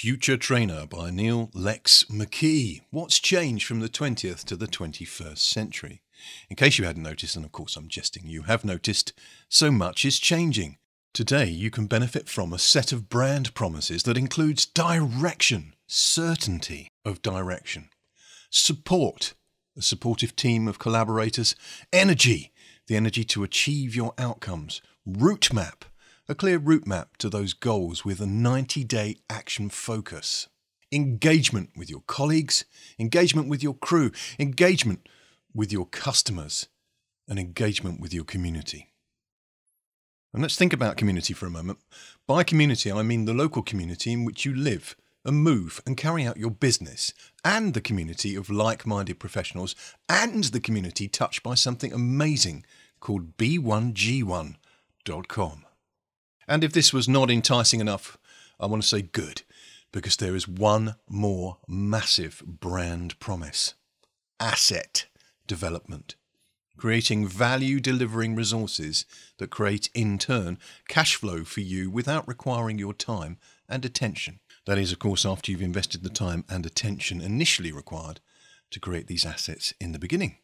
Future Trainer by Neil Lex McKee. What's changed from the 20th to the 21st century? In case you hadn't noticed, and of course I'm jesting, you have noticed, so much is changing. Today, you can benefit from a set of brand promises that includes direction, certainty of direction, support, a supportive team of collaborators, energy, the energy to achieve your outcomes, route map, a clear route map to those goals with a 90 day action focus. Engagement with your colleagues, engagement with your crew, engagement with your customers, and engagement with your community. And let's think about community for a moment. By community, I mean the local community in which you live and move and carry out your business, and the community of like minded professionals, and the community touched by something amazing called B1G1.com. And if this was not enticing enough, I want to say good, because there is one more massive brand promise asset development. Creating value delivering resources that create, in turn, cash flow for you without requiring your time and attention. That is, of course, after you've invested the time and attention initially required to create these assets in the beginning.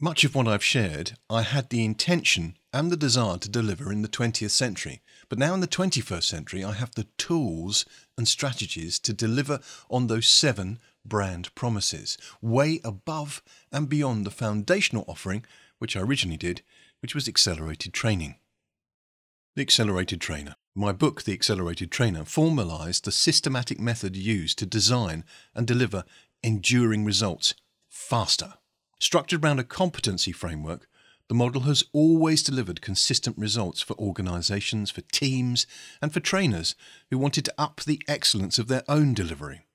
Much of what I've shared, I had the intention and the desire to deliver in the 20th century. But now in the 21st century, I have the tools and strategies to deliver on those seven brand promises, way above and beyond the foundational offering, which I originally did, which was accelerated training. The Accelerated Trainer. My book, The Accelerated Trainer, formalized the systematic method used to design and deliver enduring results faster. Structured around a competency framework, the model has always delivered consistent results for organisations, for teams, and for trainers who wanted to up the excellence of their own delivery.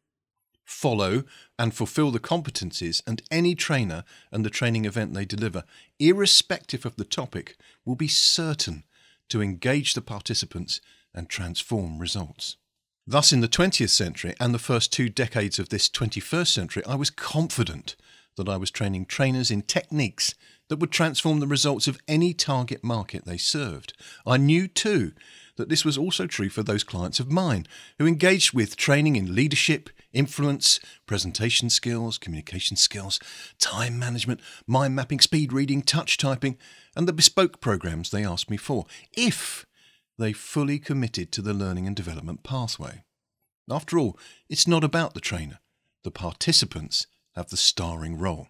Follow and fulfill the competencies, and any trainer and the training event they deliver, irrespective of the topic, will be certain to engage the participants and transform results. Thus, in the 20th century and the first two decades of this 21st century, I was confident that I was training trainers in techniques that would transform the results of any target market they served. I knew too that this was also true for those clients of mine who engaged with training in leadership, influence, presentation skills, communication skills, time management, mind mapping, speed reading, touch typing, and the bespoke programs they asked me for, if they fully committed to the learning and development pathway. After all, it's not about the trainer. The participants have the starring role.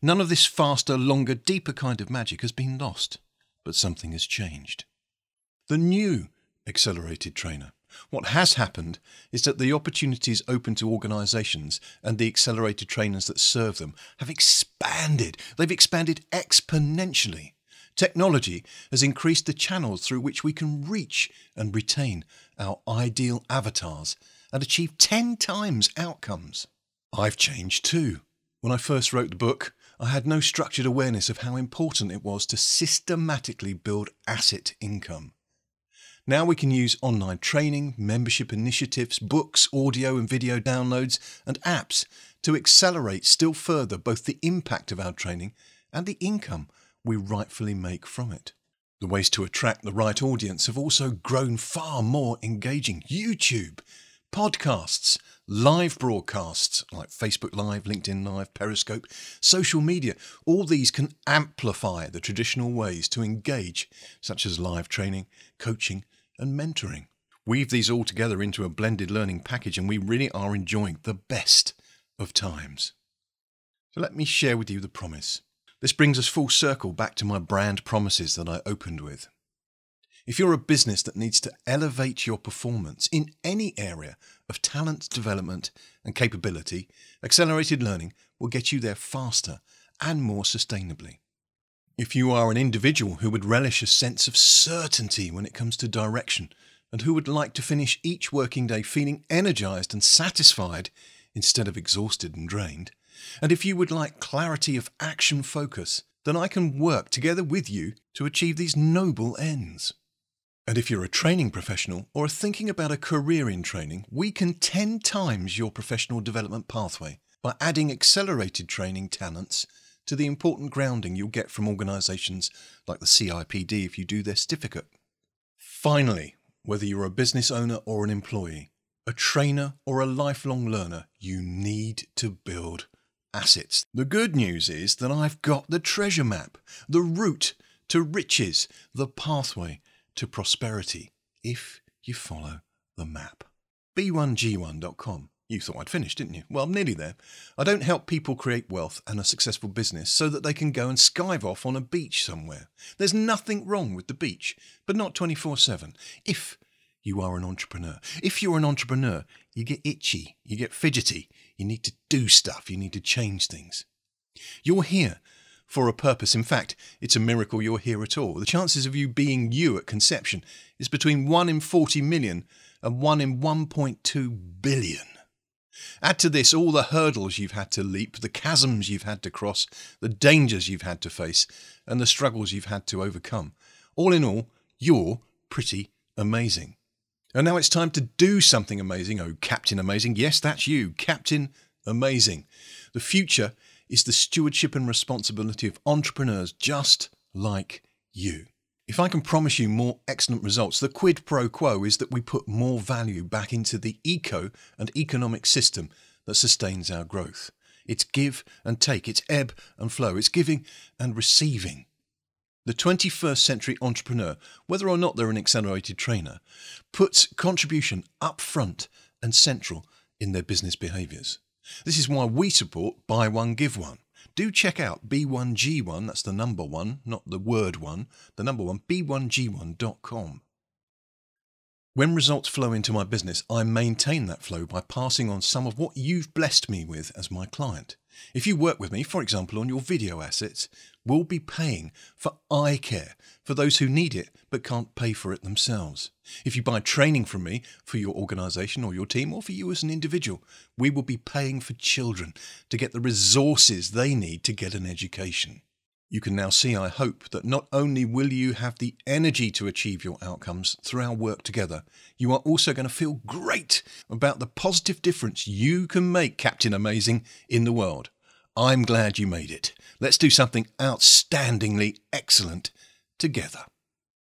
None of this faster, longer, deeper kind of magic has been lost, but something has changed. The new accelerated trainer. What has happened is that the opportunities open to organisations and the accelerated trainers that serve them have expanded. They've expanded exponentially. Technology has increased the channels through which we can reach and retain our ideal avatars and achieve 10 times outcomes. I've changed too. When I first wrote the book, I had no structured awareness of how important it was to systematically build asset income. Now we can use online training, membership initiatives, books, audio and video downloads, and apps to accelerate still further both the impact of our training and the income we rightfully make from it. The ways to attract the right audience have also grown far more engaging. YouTube, podcasts, live broadcasts like Facebook Live, LinkedIn Live, Periscope, social media, all these can amplify the traditional ways to engage, such as live training, coaching, and mentoring. Weave these all together into a blended learning package, and we really are enjoying the best of times. So let me share with you the promise. This brings us full circle back to my brand promises that I opened with. If you're a business that needs to elevate your performance in any area of talent development and capability, accelerated learning will get you there faster and more sustainably. If you are an individual who would relish a sense of certainty when it comes to direction and who would like to finish each working day feeling energized and satisfied instead of exhausted and drained, and if you would like clarity of action focus, then I can work together with you to achieve these noble ends. And if you're a training professional or are thinking about a career in training, we can 10 times your professional development pathway by adding accelerated training talents to the important grounding you'll get from organisations like the CIPD if you do their certificate. Finally, whether you're a business owner or an employee, a trainer or a lifelong learner, you need to build assets. The good news is that I've got the treasure map, the route to riches, the pathway to prosperity, if you follow the map. B1G1.com. You thought I'd finished, didn't you? Well, I'm nearly there. I don't help people create wealth and a successful business so that they can go and skive off on a beach somewhere. There's nothing wrong with the beach, but not 24 7. If you are an entrepreneur. If you're an entrepreneur, you get itchy, you get fidgety, you need to do stuff, you need to change things. You're here for a purpose. In fact, it's a miracle you're here at all. The chances of you being you at conception is between 1 in 40 million and 1 in 1.2 billion. Add to this all the hurdles you've had to leap, the chasms you've had to cross, the dangers you've had to face, and the struggles you've had to overcome. All in all, you're pretty amazing. And now it's time to do something amazing. Oh, Captain Amazing. Yes, that's you, Captain Amazing. The future is the stewardship and responsibility of entrepreneurs just like you. If I can promise you more excellent results, the quid pro quo is that we put more value back into the eco and economic system that sustains our growth. It's give and take, it's ebb and flow, it's giving and receiving. The 21st century entrepreneur, whether or not they're an accelerated trainer, puts contribution up front and central in their business behaviours. This is why we support Buy One, Give One. Do check out B1G1, that's the number one, not the word one, the number one, B1G1.com. When results flow into my business, I maintain that flow by passing on some of what you've blessed me with as my client. If you work with me, for example, on your video assets, we'll be paying for eye care for those who need it but can't pay for it themselves. If you buy training from me for your organization or your team or for you as an individual, we will be paying for children to get the resources they need to get an education. You can now see, I hope, that not only will you have the energy to achieve your outcomes through our work together, you are also going to feel great about the positive difference you can make, Captain Amazing, in the world. I'm glad you made it. Let's do something outstandingly excellent together.